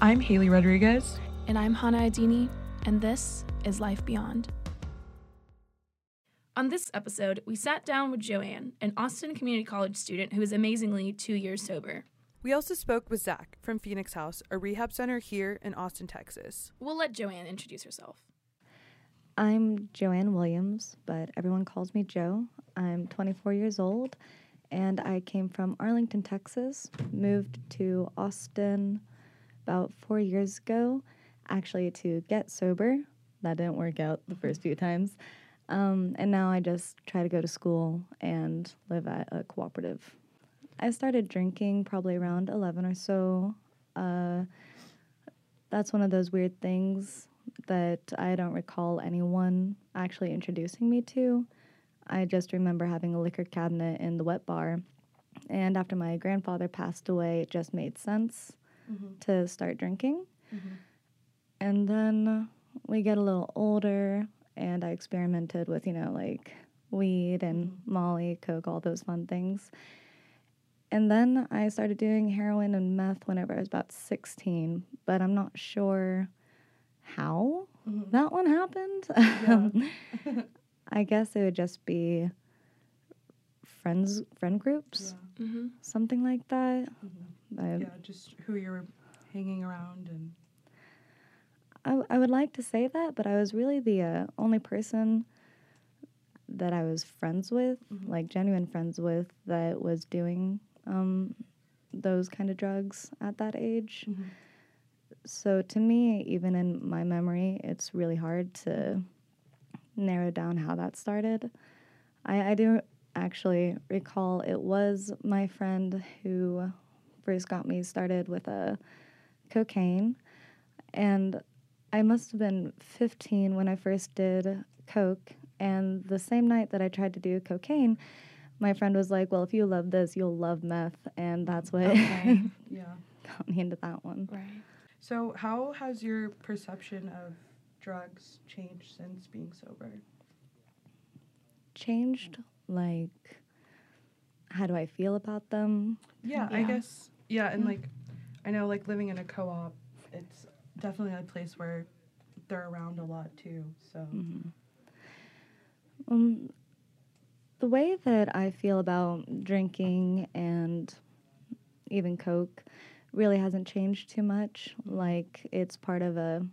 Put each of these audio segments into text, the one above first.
I'm Haley Rodriguez. And I'm Hana Adeni, and this is Life Beyond. On this episode, we sat down with Joanne, an Austin Community College student who is amazingly two years sober. We also spoke with Zach from Phoenix House, a rehab center here in Austin, Texas. We'll let Joanne introduce herself. I'm Joanne Williams, but everyone calls me Jo. I'm 24 years old, and I came from Arlington, Texas, moved to Austin about four years ago, actually to get sober. That didn't work out the first few times. Um, and now I just try to go to school and live at a cooperative. I started drinking probably around 11 or so. Uh, that's one of those weird things that I don't recall anyone actually introducing me to. I just remember having a liquor cabinet in the wet bar. And after my grandfather passed away, it just made sense mm-hmm. to start drinking. Mm-hmm. And then we get a little older, and I experimented with, you know, like weed and mm-hmm. Molly, Coke, all those fun things. And then I started doing heroin and meth whenever I was about 16, but I'm not sure how mm-hmm. that one happened. Yeah. I guess it would just be friends, friend groups, yeah. mm-hmm. something like that. Mm-hmm. yeah, just who you're hanging around and. I, I would like to say that, but I was really the uh, only person that I was friends with, mm-hmm. like genuine friends with, that was doing um, those kind of drugs at that age. Mm-hmm. So to me, even in my memory, it's really hard to narrow down how that started. I, I do actually recall it was my friend who first got me started with a cocaine, and I must have been 15 when I first did coke. And the same night that I tried to do cocaine, my friend was like, "Well, if you love this, you'll love meth," and that's what okay. yeah got me into that one. Right. So, how has your perception of drugs changed since being sober? Changed, like, how do I feel about them? Yeah, yeah. I guess. Yeah, and like, I know, like, living in a co-op, it's definitely a place where they're around a lot too. So. Mm-hmm. Um, the way that I feel about drinking and even Coke really hasn't changed too much. Like it's part of a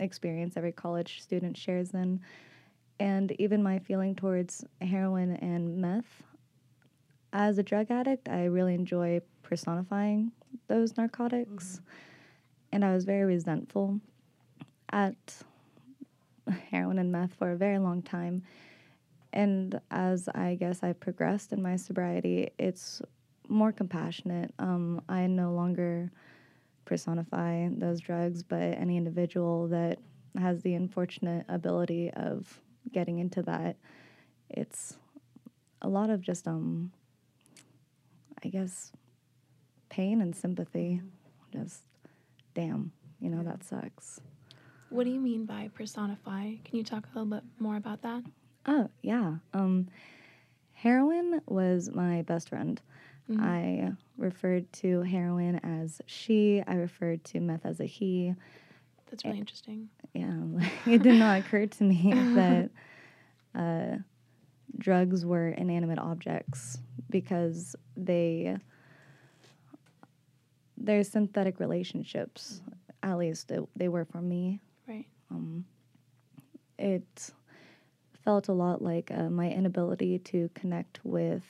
experience every college student shares in. And even my feeling towards heroin and meth. As a drug addict, I really enjoy personifying those narcotics. Mm-hmm. And I was very resentful at heroin and meth for a very long time and as I guess I've progressed in my sobriety, it's more compassionate. Um, I no longer personify those drugs, but any individual that has the unfortunate ability of getting into that, it's a lot of just um, I guess pain and sympathy. Just damn, you know that sucks. What do you mean by personify? Can you talk a little bit more about that? Oh, yeah. Um, heroin was my best friend. Mm-hmm. I referred to heroin as she, I referred to meth as a he. That's really it, interesting. Yeah, it did not occur to me that uh, drugs were inanimate objects because they they're synthetic relationships. At least it, they were for me. Right. Um, it felt a lot like uh, my inability to connect with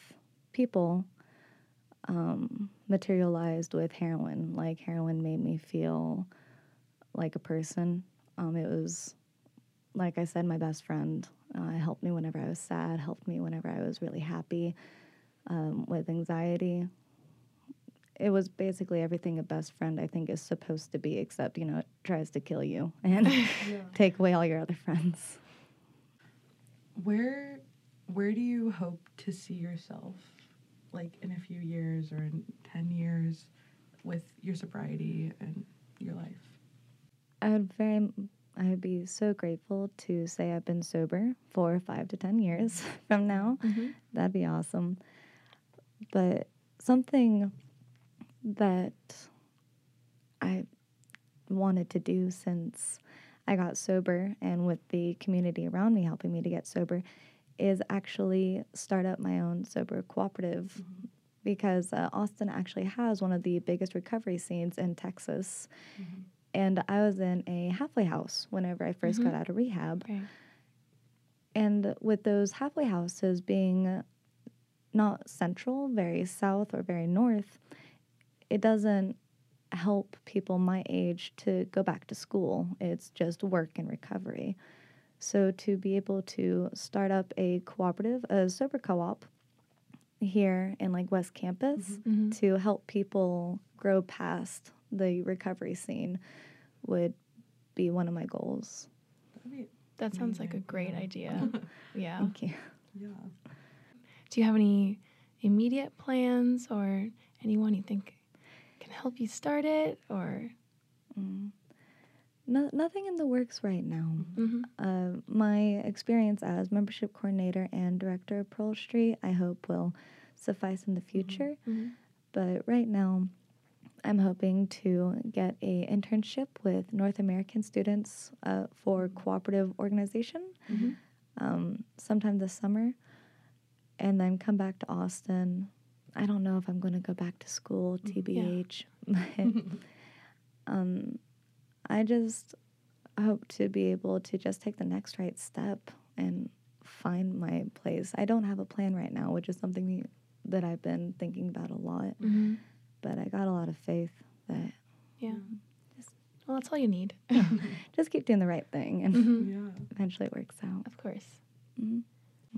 people um, materialized with heroin. Like heroin made me feel like a person. Um, it was, like I said, my best friend. Uh, helped me whenever I was sad, helped me whenever I was really happy um, with anxiety. It was basically everything a best friend I think is supposed to be, except you know it tries to kill you and yeah. take away all your other friends. Where where do you hope to see yourself like in a few years or in 10 years with your sobriety and your life? I would very I would be so grateful to say I've been sober for 5 to 10 years from now. Mm-hmm. That'd be awesome. But something that I wanted to do since I got sober and with the community around me helping me to get sober is actually start up my own sober cooperative mm-hmm. because uh, Austin actually has one of the biggest recovery scenes in Texas. Mm-hmm. And I was in a halfway house whenever I 1st mm-hmm. got out of rehab. Right. And with those halfway houses being not central, very south, or very north, it doesn't help people my age to go back to school. It's just work and recovery. So to be able to start up a cooperative, a sober co-op here in like West Campus Mhm. to help people grow past the recovery scene would be one of my goals. That'd be, That sounds like a great idea. yeah. Thank you. yeah. Do you have any immediate plans or anyone you think can help you start it or Mm. No, nothing in the works right now. Mhm. Uh, my experience as membership coordinator and director of Pearl Street, I hope, will suffice in the future. Mhm. But right now, I'm hoping to get a internship with North American students uh, for cooperative organization Mhm. um, sometime this summer, and then come back to Austin. I don't know if I'm going to go back to school, TBH, but um, I just hope to be able to just take the next right step and find my place. I don't have a plan right now, which is something that I've been thinking about a lot, Mhm. but I got a lot of faith that Yeah. Just, Well, that's all you need. just keep doing the right thing and Mhm. Yeah. eventually it works out. Of course. hmm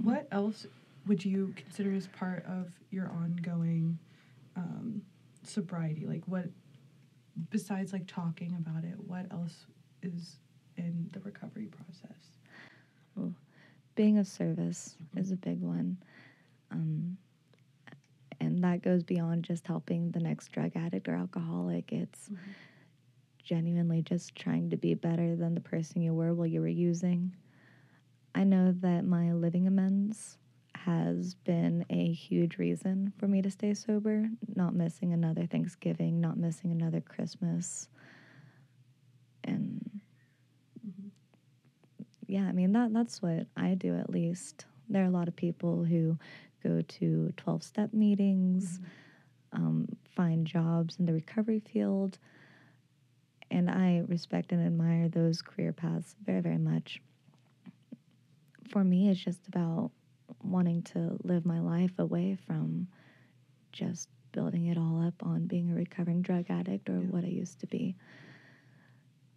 What else would you consider as part of your ongoing um, sobriety? Like, what, besides like talking about it, what else is in the recovery process? Being of service is a big one. Um, and that goes beyond just helping the next drug addict or alcoholic. It's genuinely just trying to be better than the person you were while you were using. I know that my living amends has been a huge reason for me to stay sober, not missing another Thanksgiving, not missing another Christmas. And yeah, I mean that that's what I do at least. There are a lot of people who go to 12 step meetings, um, find jobs in the recovery field, and I respect and admire those career paths very, very much. For me, it's just about wanting to live my life away from just building it all up on being a recovering drug addict or Yeah. what I used to be.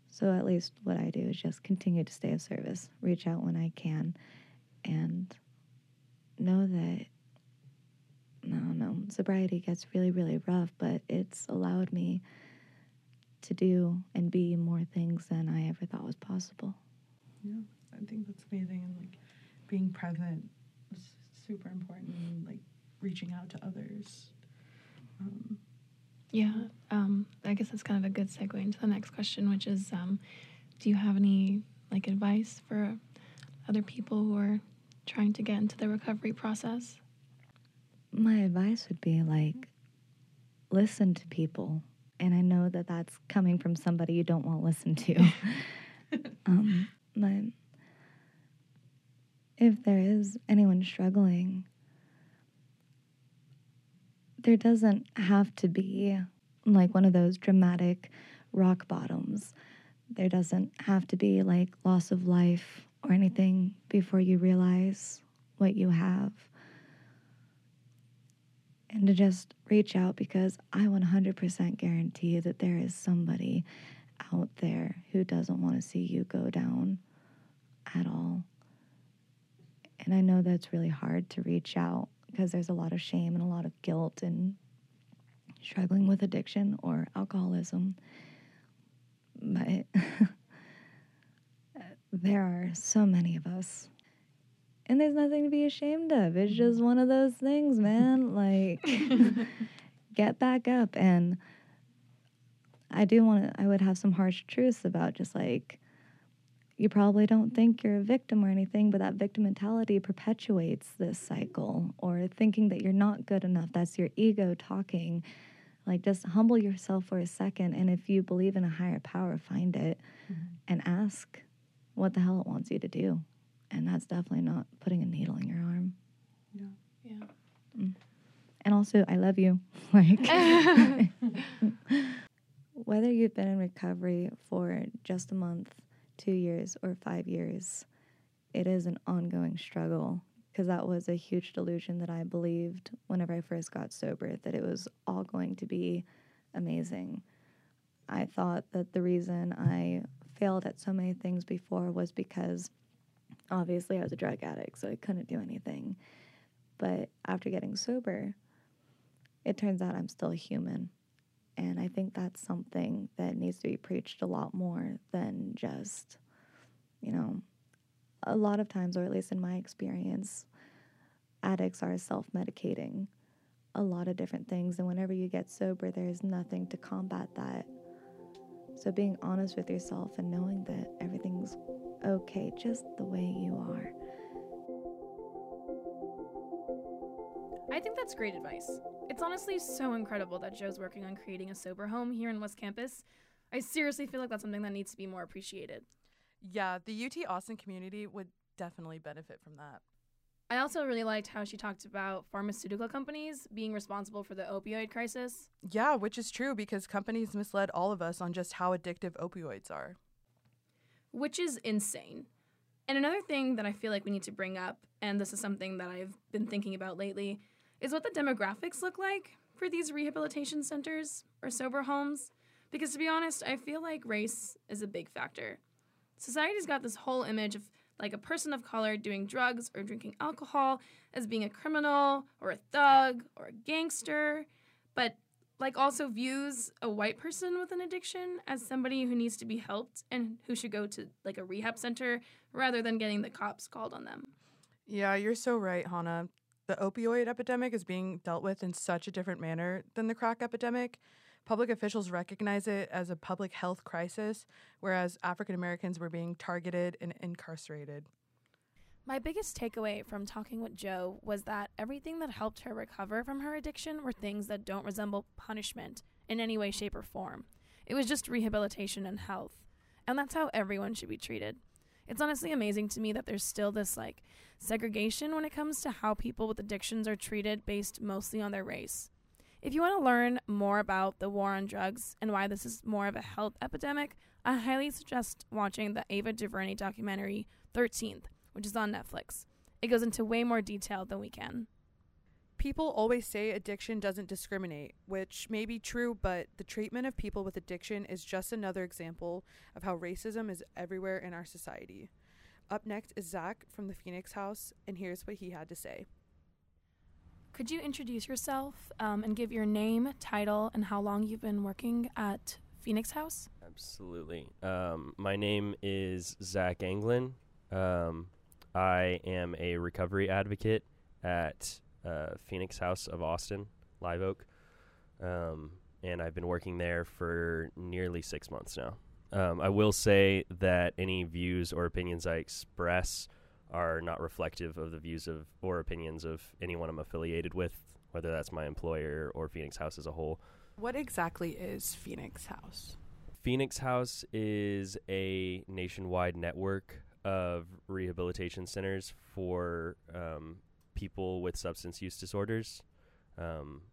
So at least what I do is just continue to stay of service, reach out when I can, and know that no, no, sobriety gets really, really rough, but it's allowed me to do and be more things than I ever thought was possible. Yeah, I think that's amazing. And like being present super important. Like reaching out to others. Um, Yeah. Um, I guess that's kind of a good segue into the next question, which is um, do you have any like advice for other people who are trying to get into the recovery process? My advice would be like, listen to people. And I know that that's coming from somebody you don't want to listen to. um, but if there is anyone struggling, there doesn't have to be like one of those dramatic rock bottoms. There doesn't have to be like loss of life or anything before you realize what you have. And to just reach out because I 100% guarantee that there is somebody out there who doesn't want to see you go down at all. And I know that's really hard to reach out because there's a lot of shame and a lot of guilt and struggling with addiction or alcoholism. But there are so many of us. And there's nothing to be ashamed of. It's mm-hmm. just one of those things, man. Like, get back up. And I do want to, I would have some harsh truths about just like, you probably don't think you're a victim or anything, but that victim mentality perpetuates this cycle or thinking that you're not good enough. That's your ego talking. Like, just humble yourself for a second. And if you believe in a higher power, find it mm-hmm. and ask what the hell it wants you to do. And that's definitely not putting a needle in your arm. Yeah. Yeah. Mm. And also, I love you. like, whether you've been in recovery for just a month, two years, or five years, it is an ongoing struggle because that was a huge delusion that I believed whenever I first got sober that it was all going to be amazing. I thought that the reason I failed at so many things before was because obviously I was a drug addict, so I couldn't do anything. But after getting sober, it turns out I'm still human. And I think that's something that needs to be preached a lot more than just, you know, a lot of times, or at least in my experience, addicts are self medicating a lot of different things. And whenever you get sober, there is nothing to combat that. So being honest with yourself and knowing that everything's okay just the way you are. I think that's great advice. It's honestly so incredible that Jo's working on creating a sober home here in West Campus. I seriously feel like that's something that needs to be more appreciated. Yeah, the UT Austin community would definitely benefit from that. I also really liked how she talked about pharmaceutical companies being responsible for the opioid crisis. Yeah, which is true because companies misled all of us on just how addictive opioids are. which is insane. And another thing that I feel like we need to bring up, and this is something that I've been thinking about lately, is what the demographics look like for these rehabilitation centers or sober homes. Because to be honest, I feel like race is a big factor. Society's got this whole image of like a person of color doing drugs or drinking alcohol as being a criminal or a thug or a gangster, but like also views a white person with an addiction as somebody who needs to be helped and who should go to like a rehab center rather than getting the cops called on them. Yeah, you're so right, Hana. The opioid epidemic is being dealt with in such a different manner than the crack epidemic. Public officials recognize it as a public health crisis, whereas African Americans were being targeted and incarcerated. My biggest takeaway from talking with Jo was that everything that helped her recover from her addiction were things that don't resemble punishment in any way, shape, or form. It was just rehabilitation and health. And that's how everyone should be treated. It's honestly amazing to me that there's still this like segregation when it comes to how people with addictions are treated based mostly on their race. If you want to learn more about the war on drugs and why this is more of a health epidemic, I highly suggest watching the Ava DuVernay documentary 13th, which is on Netflix. It goes into way more detail than we can. People always say addiction doesn't discriminate, which may be true, but the treatment of people with addiction is just another example of how racism is everywhere in our society. Up next is Zach from the Phoenix House, and here's what he had to say. Could you introduce yourself um, and give your name, title, and how long you've been working at Phoenix House? Absolutely. Um, my name is Zach Anglin. Um, I am a recovery advocate at uh, Phoenix House of Austin, Live Oak. Um, and I've been working there for nearly six months now. Um, I will say that any views or opinions I express are not reflective of the views of or opinions of anyone I'm affiliated with, whether that's my employer or Phoenix House as a whole. What exactly is Phoenix House? Phoenix House is a nationwide network of rehabilitation centers for um, people with substance use disorders. Um,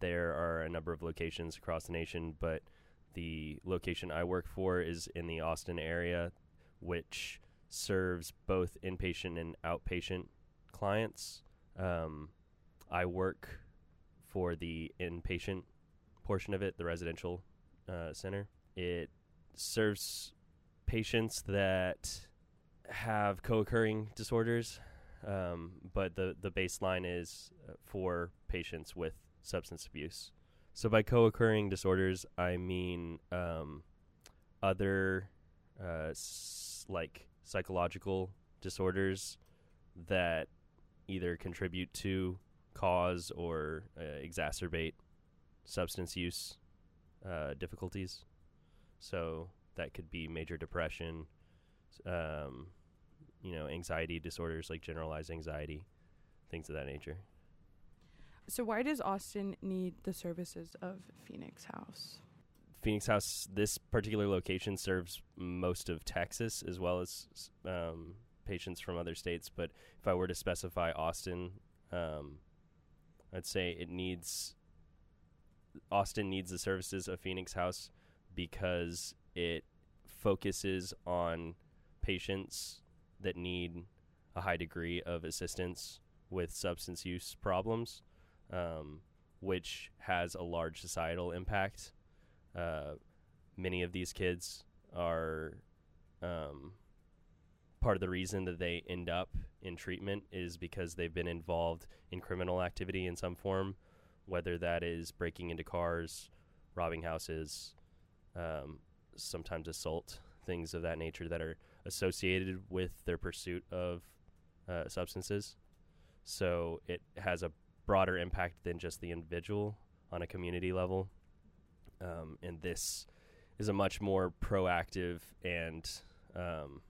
there are a number of locations across the nation, but the location I work for is in the Austin area, which serves both inpatient and outpatient clients. Um, I work for the inpatient portion of it, the residential uh, center. It serves patients that have co-occurring disorders, um, but the the baseline is uh, for patients with substance abuse. So by co-occurring disorders, I mean um, other uh, s- like psychological disorders that either contribute to, cause, or uh, exacerbate substance use uh, difficulties. So that could be major depression, um, you know, anxiety disorders like generalized anxiety, things of that nature. So, why does Austin need the services of Phoenix House? Phoenix House, this particular location serves most of Texas as well as um, patients from other states. But if I were to specify Austin, um, I'd say it needs Austin needs the services of Phoenix House because it focuses on patients that need a high degree of assistance with substance use problems, um, which has a large societal impact. Uh, many of these kids are um, part of the reason that they end up in treatment is because they've been involved in criminal activity in some form, whether that is breaking into cars, robbing houses, um, sometimes assault, things of that nature that are associated with their pursuit of uh, substances. So it has a broader impact than just the individual on a community level. Um, and this is a much more proactive and, um,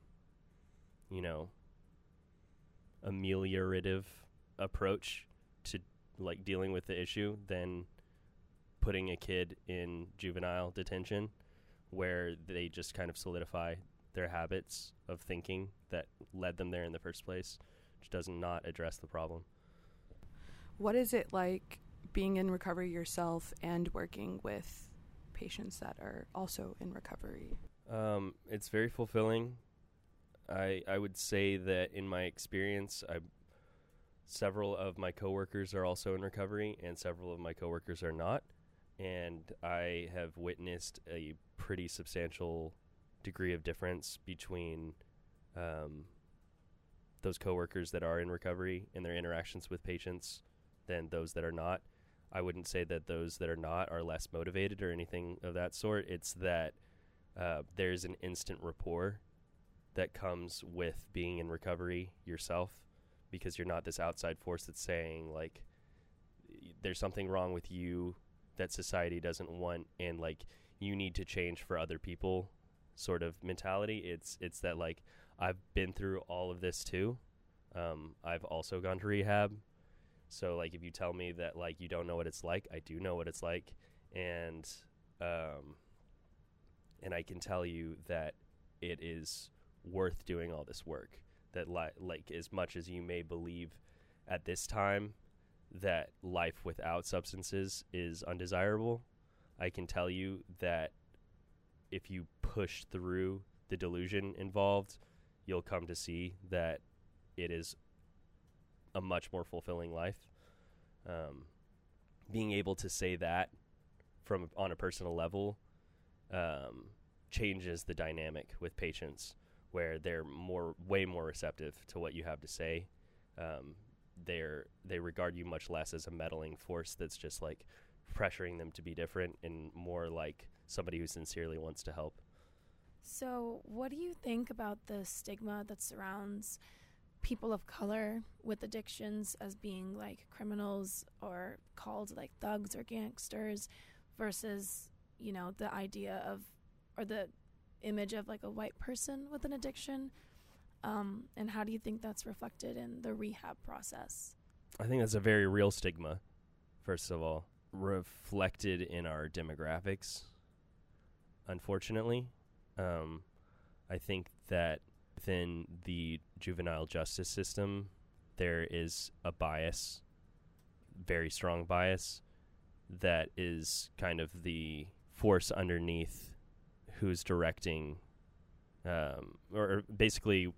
you know, ameliorative approach to like dealing with the issue than putting a kid in juvenile detention where they just kind of solidify their habits of thinking that led them there in the first place, which does not address the problem. What is it like being in recovery yourself and working with patients that are also in recovery? Um, it's very fulfilling. I I would say that in my experience, I several of my coworkers are also in recovery, and several of my coworkers are not. And I have witnessed a pretty substantial degree of difference between um, those coworkers that are in recovery and their interactions with patients than those that are not. I wouldn't say that those that are not are less motivated or anything of that sort. It's that uh, there's an instant rapport that comes with being in recovery yourself because you're not this outside force that's saying like there's something wrong with you that society doesn't want and like you need to change for other people sort of mentality. It's it's that like I've been through all of this too. Um, I've also gone to rehab. So like if you tell me that like you don't know what it's like I do know what it's like. And um, and I can tell you that it is worth doing all this work. That li- like as much as you may believe at this time that life without substances is undesirable, I can tell you that if you push through the delusion involved, you'll come to see that it is a much more fulfilling life. Um, being able to say that from on a personal level um, changes the dynamic with patients where they're more way more receptive to what you have to say um, they're they regard you much less as a meddling force that's just like pressuring them to be different and more like somebody who sincerely wants to help So, what do you think about the stigma that surrounds people of color with addictions as being like criminals or called like thugs or gangsters versus, you know, the idea of or the image of like a white person with an addiction? Um, and how do you think that's reflected in the rehab process? I think that's a very real stigma, first of all, reflected in our demographics, unfortunately. Um, I think that within the juvenile justice system, there is a bias, very strong bias, that is kind of the force underneath who's directing, um, or basically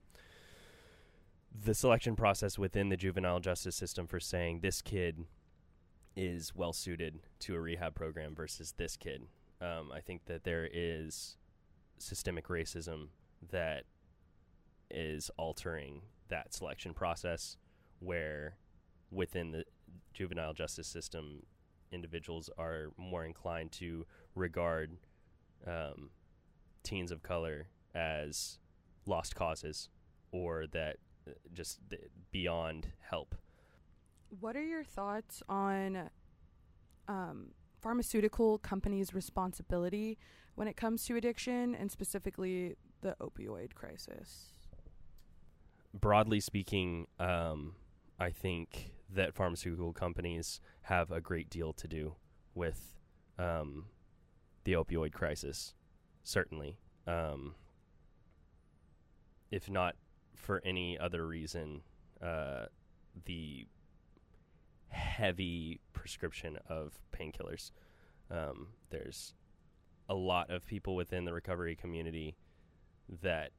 the selection process within the juvenile justice system for saying this kid is well suited to a rehab program versus this kid. Um, I think that there is systemic racism that is altering that selection process where within the juvenile justice system individuals are more inclined to regard um, teens of color as lost causes or that uh, just beyond help. What are your thoughts on um, pharmaceutical companies' responsibility when it comes to addiction and specifically the opioid crisis? broadly speaking, um, I think that pharmaceutical companies have a great deal to do with um, the opioid crisis, certainly. Um, if not for any other reason, uh, the heavy prescription of painkillers. Um, there's a lot of people within the recovery community that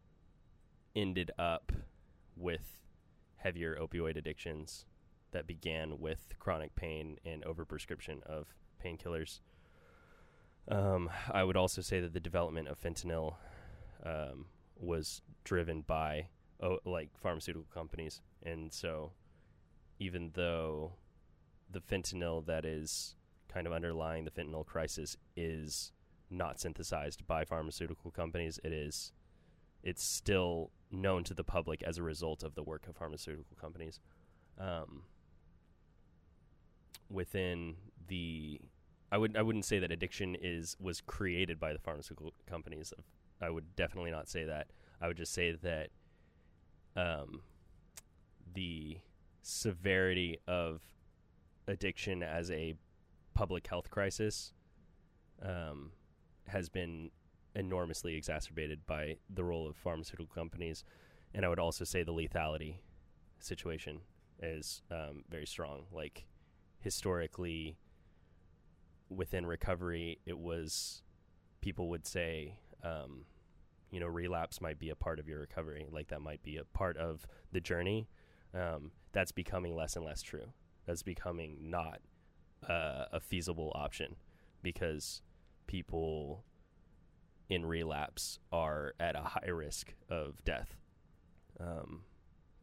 ended up with heavier opioid addictions that began with chronic pain and overprescription of painkillers. Um, I would also say that the development of fentanyl um, was driven by oh, like pharmaceutical companies, and so even though the fentanyl that is kind of underlying the fentanyl crisis is not synthesized by pharmaceutical companies, it is it's still known to the public as a result of the work of pharmaceutical companies. Um, within the, I would I wouldn't say that addiction is was created by the pharmaceutical companies. I would definitely not say that. I would just say that um, the severity of addiction as a public health crisis um, has been enormously exacerbated by the role of pharmaceutical companies. And I would also say the lethality situation is um, very strong. Like historically, within recovery, it was people would say, um, you know, relapse might be a part of your recovery. Like that might be a part of the journey. Um, that's becoming less and less true. That's becoming not uh, a feasible option because people in relapse are at a high risk of death um,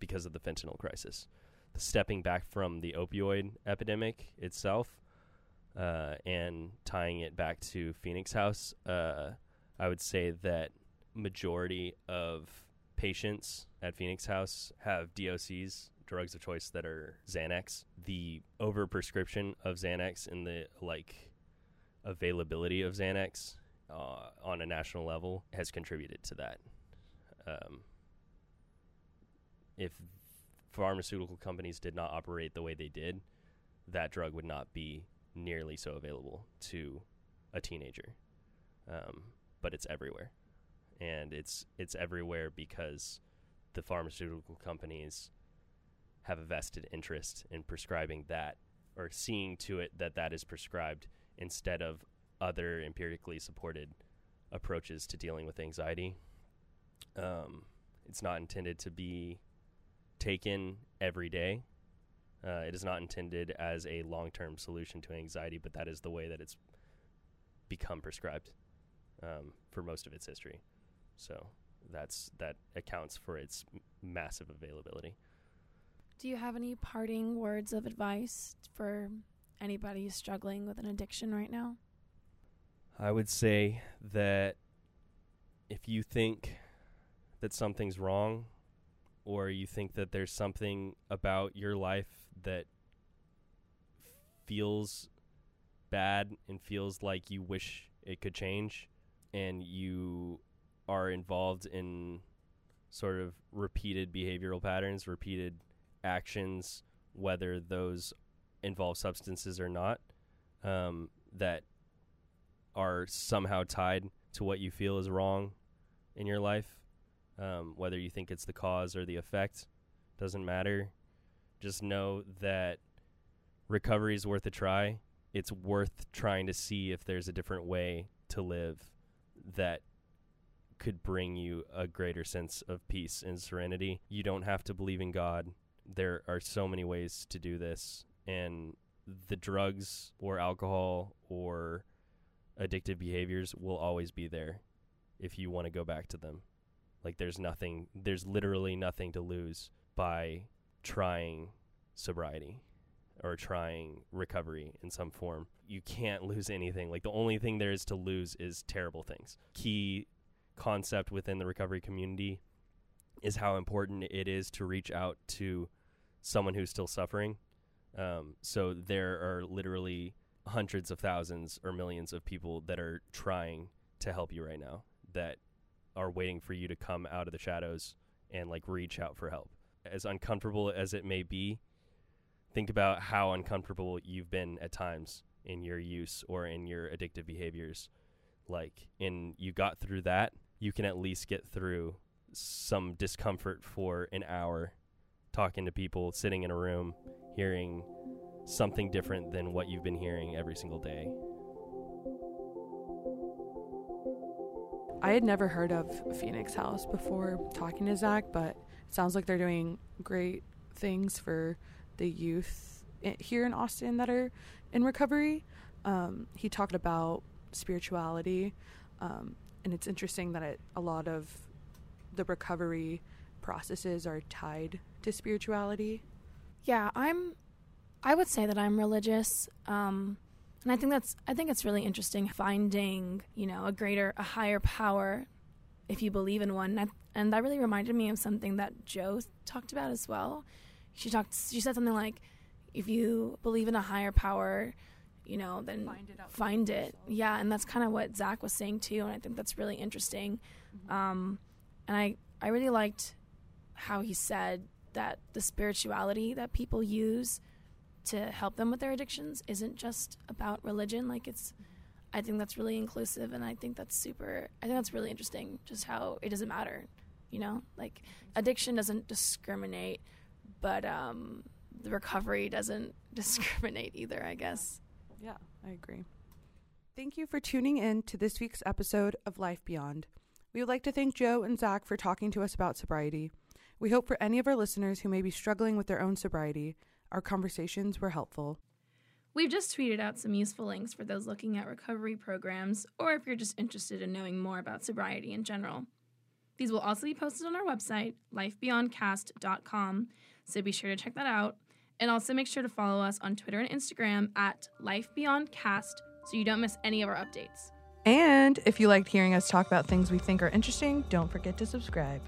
because of the fentanyl crisis. Stepping back from the opioid epidemic itself uh, and tying it back to Phoenix House, uh, I would say that majority of patients at Phoenix House have DOCs, drugs of choice that are Xanax. The overprescription of Xanax and the like availability of Xanax uh, on a national level has contributed to that. Um, if pharmaceutical companies did not operate the way they did, that drug would not be nearly so available to a teenager. Um, but it's everywhere, and it's it's everywhere because the pharmaceutical companies have a vested interest in prescribing that or seeing to it that that is prescribed instead of other empirically supported approaches to dealing with anxiety. Um, it's not intended to be taken every day. Uh, it is not intended as a long term solution to anxiety, but that is the way that it's become prescribed um, for most of its history. So that's that accounts for its massive availability. Do you have any parting words of advice for anybody struggling with an addiction right now? I would say that if you think that something's wrong or you think that there's something about your life that feels bad and feels like you wish it could change and you are involved in sort of repeated behavioral patterns, repeated actions, whether those involve substances or not, um, that are somehow tied to what you feel is wrong in your life. Um, whether you think it's the cause or the effect, doesn't matter. Just know that recovery is worth a try. It's worth trying to see if there's a different way to live that could bring you a greater sense of peace and serenity. You don't have to believe in God. There are so many ways to do this. And the drugs or alcohol or addictive behaviors will always be there if you want to go back to them. Like there's nothing, there's literally nothing to lose by trying sobriety or trying recovery in some form. You can't lose anything. Like the only thing there is to lose is terrible things. Key concept within the recovery community is how important it is to reach out to someone who's still suffering. Um, so there are literally hundreds of thousands or millions of people that are trying to help you right now that are waiting for you to come out of the shadows and like reach out for help. As uncomfortable as it may be, think about how uncomfortable you've been at times in your use or in your addictive behaviors. Like, and you got through that, you can at least get through some discomfort for an hour talking to people, sitting in a room, hearing something different than what you've been hearing every single day. I had never heard of Phoenix House before talking to Zach, but it sounds like they're doing great things for the youth here in Austin that are in recovery. Um, he talked about spirituality, um, and it's interesting that it, a lot of the recovery processes are tied to spirituality. Yeah, I'm. I would say that I'm religious, um, and I think that's. I think it's really interesting finding, you know, a greater, a higher power, if you believe in one. And, I, and that really reminded me of something that Jo talked about as well. She talked. She said something like, "If you believe in a higher power, you know, then Find it find it." Yeah, and that's kind of what Zach was saying too, and I think that's really interesting. Um, and I, I really liked how he said that the spirituality that people use to help them with their addictions isn't just about religion. Like it's, I think that's really inclusive, and I think that's super. I think that's really interesting. Just how it doesn't matter, you know, like addiction doesn't discriminate, but um, the recovery doesn't discriminate either. I guess. Yeah, I agree. Thank you for tuning in to this week's episode of Life Beyond. We would like to thank Jo and Zach for talking to us about sobriety. We hope for any of our listeners who may be struggling with their own sobriety, our conversations were helpful. We've just tweeted out some useful links for those looking at recovery programs, or if you're just interested in knowing more about sobriety in general. These will also be posted on our website, lifebeyondcast.com, so be sure to check that out. And also make sure to follow us on Twitter and Instagram at lifebeyondcast so you don't miss any of our updates. And if you liked hearing us talk about things we think are interesting, don't forget to subscribe.